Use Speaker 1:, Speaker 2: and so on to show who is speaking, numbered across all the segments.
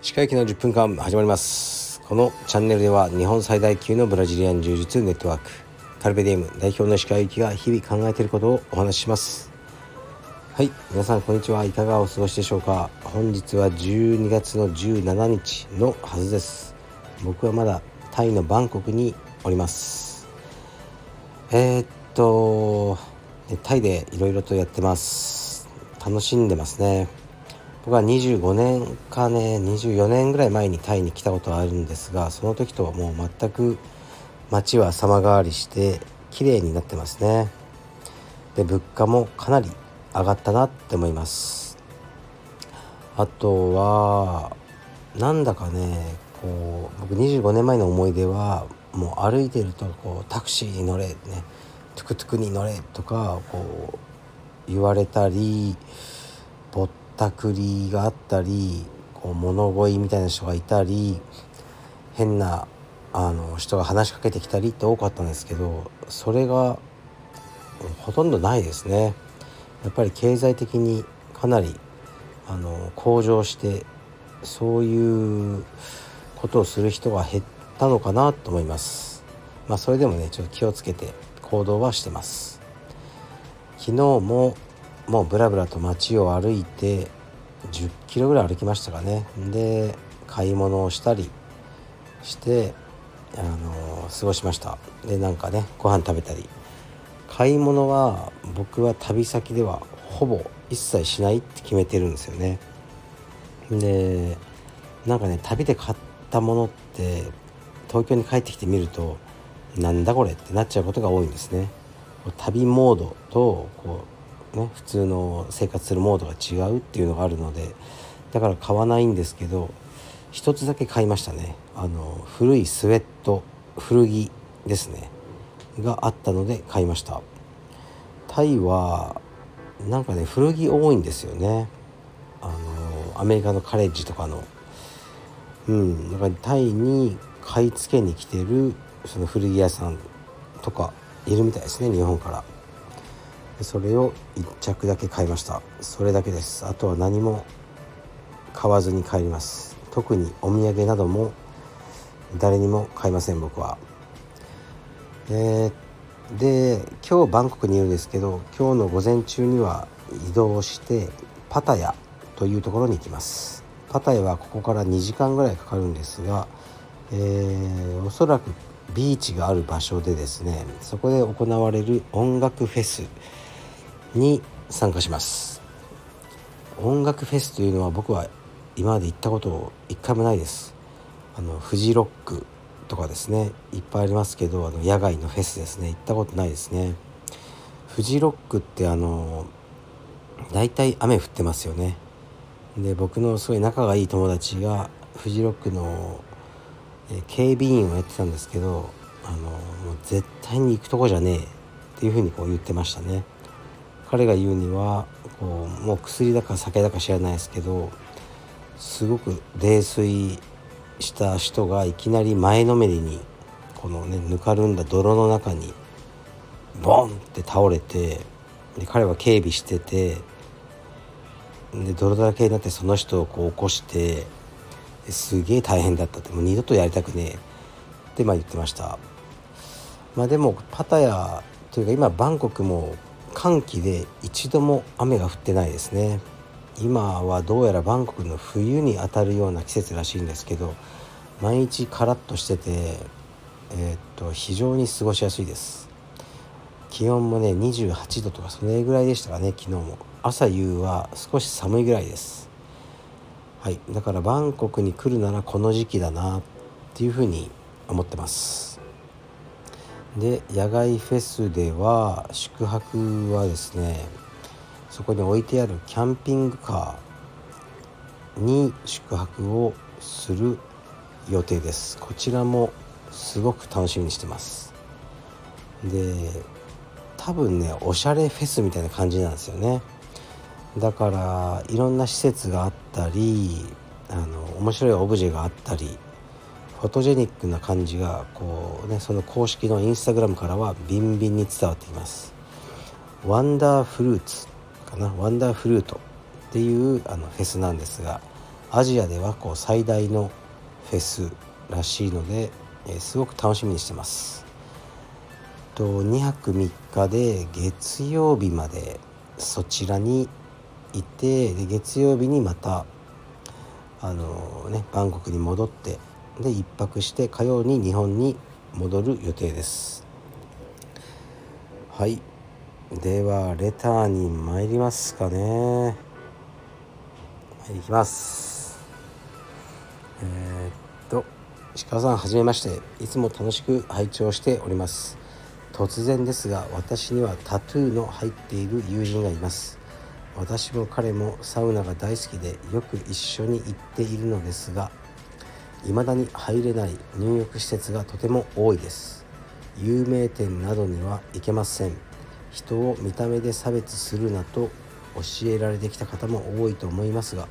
Speaker 1: 歯科行きの10分間始まります。このチャンネルでは日本最大級のブラジリアン柔術ネットワークカルベディエム代表の歯科行きが日々考えていることをお話しします。はい皆さんこんにちは。いかがお過ごしでしょうか。本日は12月の17日のはずです。僕はまだタイのバンコクにおります。えー、っとタイでいろいろとやってます。楽しんでますね。僕は25年かね24年ぐらい前にタイに来たことはあるんですがその時とはもう全く街は様変わりして綺麗になってますね。で物価もかなり上がったなって思います。あとはなんだかねこう僕25年前の思い出はもう歩いてるとこうタクシーに乗れねトゥクトゥクに乗れとかこう言われたりぼったくりがあったりこう物乞いみたいな人がいたり変なあの人が話しかけてきたりって多かったんですけどそれがほとんどないですね。やっぱり経済的にかなりあの向上してそういうことをする人が減ったのかなと思いますまあそれでもねちょっと気をつけて行動はしてます。昨日ももうブラブラと街を歩いて10キロぐらい歩きましたかね。で買い物をしたりしてあの過ごしました。でなんかねご飯食べたり。買い物は僕は旅先ではほぼ一切しないって決めてるんですよね。でなんかね旅で買ったものって東京に帰ってきてみるとなんだこれってなっちゃうことが多いんですね。旅モードとこう、ね、普通の生活するモードが違うっていうのがあるのでだから買わないんですけど一つだけ買いましたね。あの古いスウェット古着ですね。があったので買いました。タイはなんかね古着多いんですよね。あのアメリカのカレッジとかの。うんだからタイに買い付けに来てるその古着屋さんとかいるみたいですね日本から。それを1着だけ買いました。それだけです。あとは何も買わずに帰ります。特にお土産なども誰にも買いません僕は。えー、で今日バンコクにいるんですけど今日の午前中には移動してパタヤというところに行きます。パタヤはここから2時間ぐらいかかるんですが、えー、おそらくビーチがある場所でですねそこで行われる音楽フェスに参加します。音楽フェスというのは僕は今まで行ったこと一回もないです。あのフジロックとかですねいっぱいありますけどあの野外のフェスですね行ったことないですね。フジロックってあの大体雨降ってますよね。で僕のすごい仲がいい友達がフジロックの警備員をやってたんですけどあのもう絶対に行くとこじゃねえっていうふうにこう言ってましたね。彼が言うにはこうもう薬だか酒だか知らないですけどすごく泥酔した人がいきなり前のめりにこのねぬかるんだ泥の中にボンって倒れてで彼は警備しててで泥だらけになってその人をこう起こしてすげえ大変だったってもう二度とやりたくねえ。ってまあ言ってました。まあでもパタヤというか今バンコクも寒気で一度も雨が降ってないですね。今はどうやらバンコクの冬にあたるような季節らしいんですけど毎日カラッとしててえー、っと非常に過ごしやすいです。気温もね28度とかそれぐらいでしたかね昨日も。朝夕は少し寒いぐらいです。はい。だからバンコクに来るならこの時期だなっていうふうに思ってます。で野外フェスでは宿泊はですねそこに置いてあるキャンピングカーに宿泊をする予定です。こちらもすごく楽しみにしてます。で多分ねおしゃれフェスみたいな感じなんですよね。だからいろんな施設があったりあの面白いオブジェがあったりフォトジェニックな感じがこうねその公式のインスタグラムからはビンビンに伝わってきますワンダーフルーツかな？ワンダーフルートっていうあのフェスなんですがアジアではこう最大のフェスらしいので、えー、すごく楽しみにしてます。と2泊3日で月曜日までそちらにいてで月曜日にまたあのねバンコクに戻ってで1泊して火曜に日本に戻る予定です。はい。ではレターに参りますかね。はいきます。えー、っと石川さんはじめまして。いつも楽しく拝聴しております。突然ですが私にはタトゥーの入っている友人がいます。私も彼もサウナが大好きでよく一緒に行っているのですが未だに入れない入浴施設がとても多いです。有名店などには行けません。人を見た目で差別するなと教えられてきた方も多いと思いますが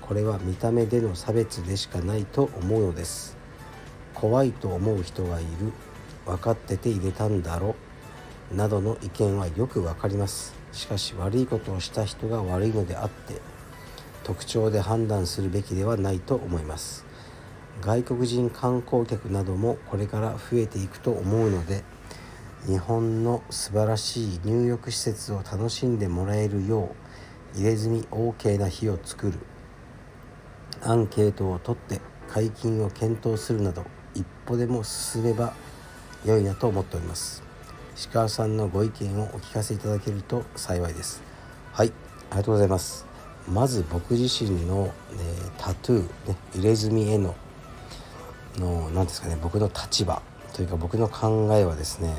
Speaker 1: これは見た目での差別でしかないと思うのです。怖いと思う人がいる。分かってて入れたんだろう。などの意見はよくわかります。しかし悪いことをした人が悪いのであって特徴で判断するべきではないと思います。外国人観光客などもこれから増えていくと思うので日本の素晴らしい入浴施設を楽しんでもらえるよう入れ墨 OK な日を作る。アンケートを取って解禁を検討するなど一歩でも進めば良いなと思っております。石川さんのご意見をお聞かせいただけると幸いです。はいありがとうございます。まず僕自身の、ね、タトゥー、ね、入れ墨へのの何ですかね僕の立場というか僕の考えはですね、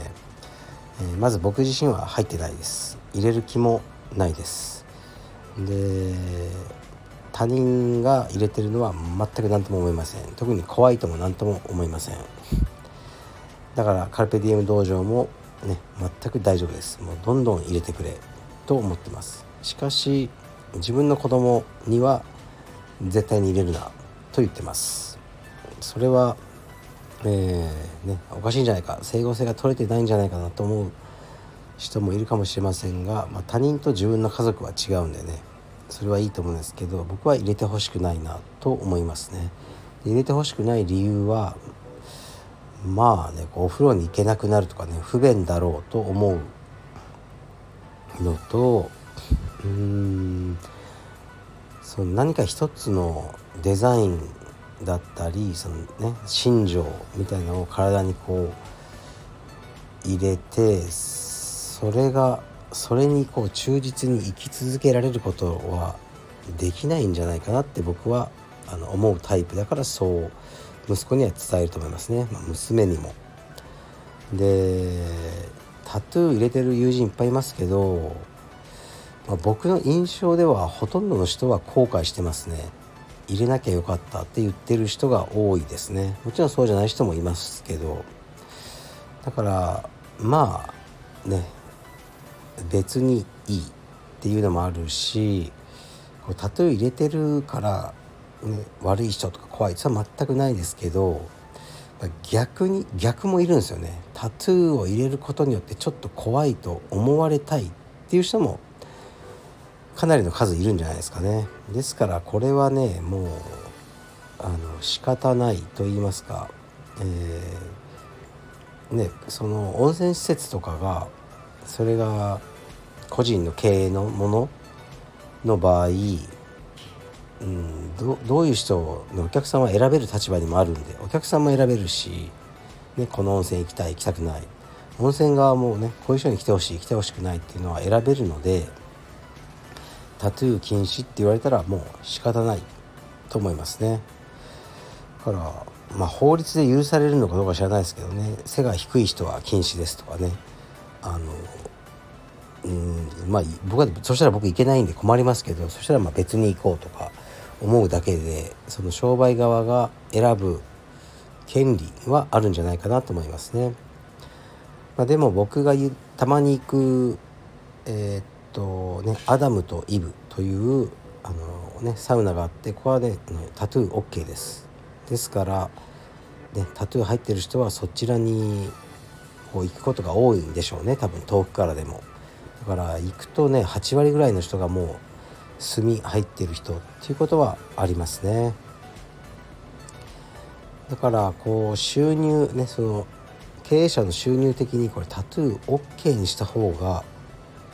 Speaker 1: えー、まず僕自身は入ってないです。入れる気もないです。で他人が入れてるのは全く何とも思いません。特に怖いとも何とも思いません。だからカルペディエム道場もね全く大丈夫です。もうどんどん入れてくれと思ってます。しかし自分の子供には絶対に入れるなと言ってます。それはえー、ねおかしいんじゃないか。整合性が取れてないんじゃないかなと思う人もいるかもしれませんが、まあ、他人と自分の家族は違うんでね。それはいいと思うんですけど僕は入れてほしくないなと思いますね。入れてほしくない理由はまあねお風呂に行けなくなるとかね不便だろうと思うのとうーんその何か一つのデザインだったりそのね心情みたいなのを体にこう入れてそれがそれにこう忠実に生き続けられることはできないんじゃないかなって僕はあの思うタイプだからそう息子には伝えると思いますね、まあ、娘にも。でタトゥー入れてる友人いっぱいいますけど、まあ、僕の印象ではほとんどの人は後悔してますね。入れなきゃよかったって言ってる人が多いですね。もちろんそうじゃない人もいますけど。だからまあね別にいいっていうのもあるしこうタトゥー入れてるからね、悪い人とか怖いそれは全くないですけど逆に逆もいるんですよね。タトゥーを入れることによってちょっと怖いと思われたいっていう人もかなりの数いるんじゃないですかね。ですからこれはねもうあの仕方ないと言いますか、えー、ねその温泉施設とかがそれが個人の経営のものの場合うん、どどういう人のお客さんは選べる立場にもあるんでお客さんも選べるし、ね、この温泉行きたい行きたくない。温泉側もねこういう人に来てほしい来てほしくないっていうのは選べるのでタトゥー禁止って言われたらもう仕方ないと思いますね。だからまあ法律で許されるのかどうか知らないですけどね背が低い人は禁止ですとかね。あのうんまあ僕はそしたら僕行けないんで困りますけどそしたらまあ別に行こうとか思うだけでその商売側が選ぶ権利はあるんじゃないかなと思いますね。まあ、でも僕がたまに行くえー、っとねアダムとイブというあの、ね、サウナがあってここはねタトゥー OK です。ですから、ね、タトゥー入ってる人はそちらにこう行くことが多いんでしょうね多分遠くからでも。だから行くとね8割ぐらいの人がもう炭入ってる人っていうことはありますね。だからこう収入ねその経営者の収入的にこれタトゥー OK にした方が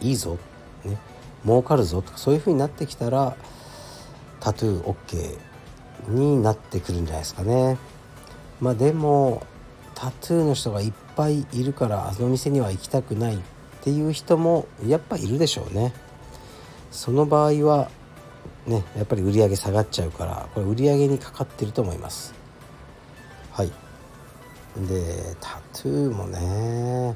Speaker 1: いいぞ、ね、儲かるぞとかそういう風になってきたらタトゥー OK になってくるんじゃないですかね。まあでもタトゥーの人がいっぱいいるからあの店には行きたくないっていう人もやっぱいるでしょうね。その場合はねやっぱり売り上げ下がっちゃうからこれ売り上げにかかってると思います。はい。でタトゥーもね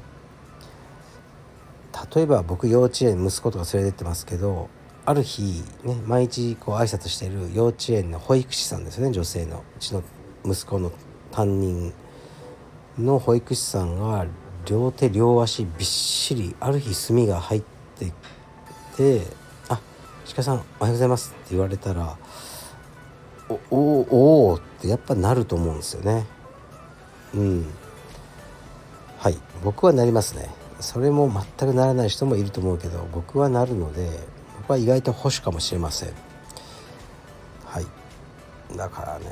Speaker 1: 例えば僕幼稚園息子とか連れてってますけどある日ね毎日こう挨拶してる幼稚園の保育士さんですね女性のうちの息子の担任の保育士さんが両手両足びっしりある日炭が入ってて「鹿さんおはようございます」って言われたら「おおおってやっぱなると思うんですよね。うん。はい。僕はなりますね。それも全くならない人もいると思うけど僕はなるので僕は意外と保守かもしれません。はい。だからね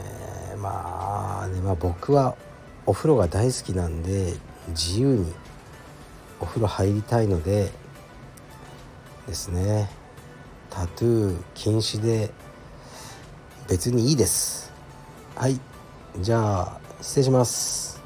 Speaker 1: まあね、まあ、僕はお風呂が大好きなんで自由にお風呂入りたいのでですね。タトゥー禁止で別にいいです。はい。じゃあ失礼します。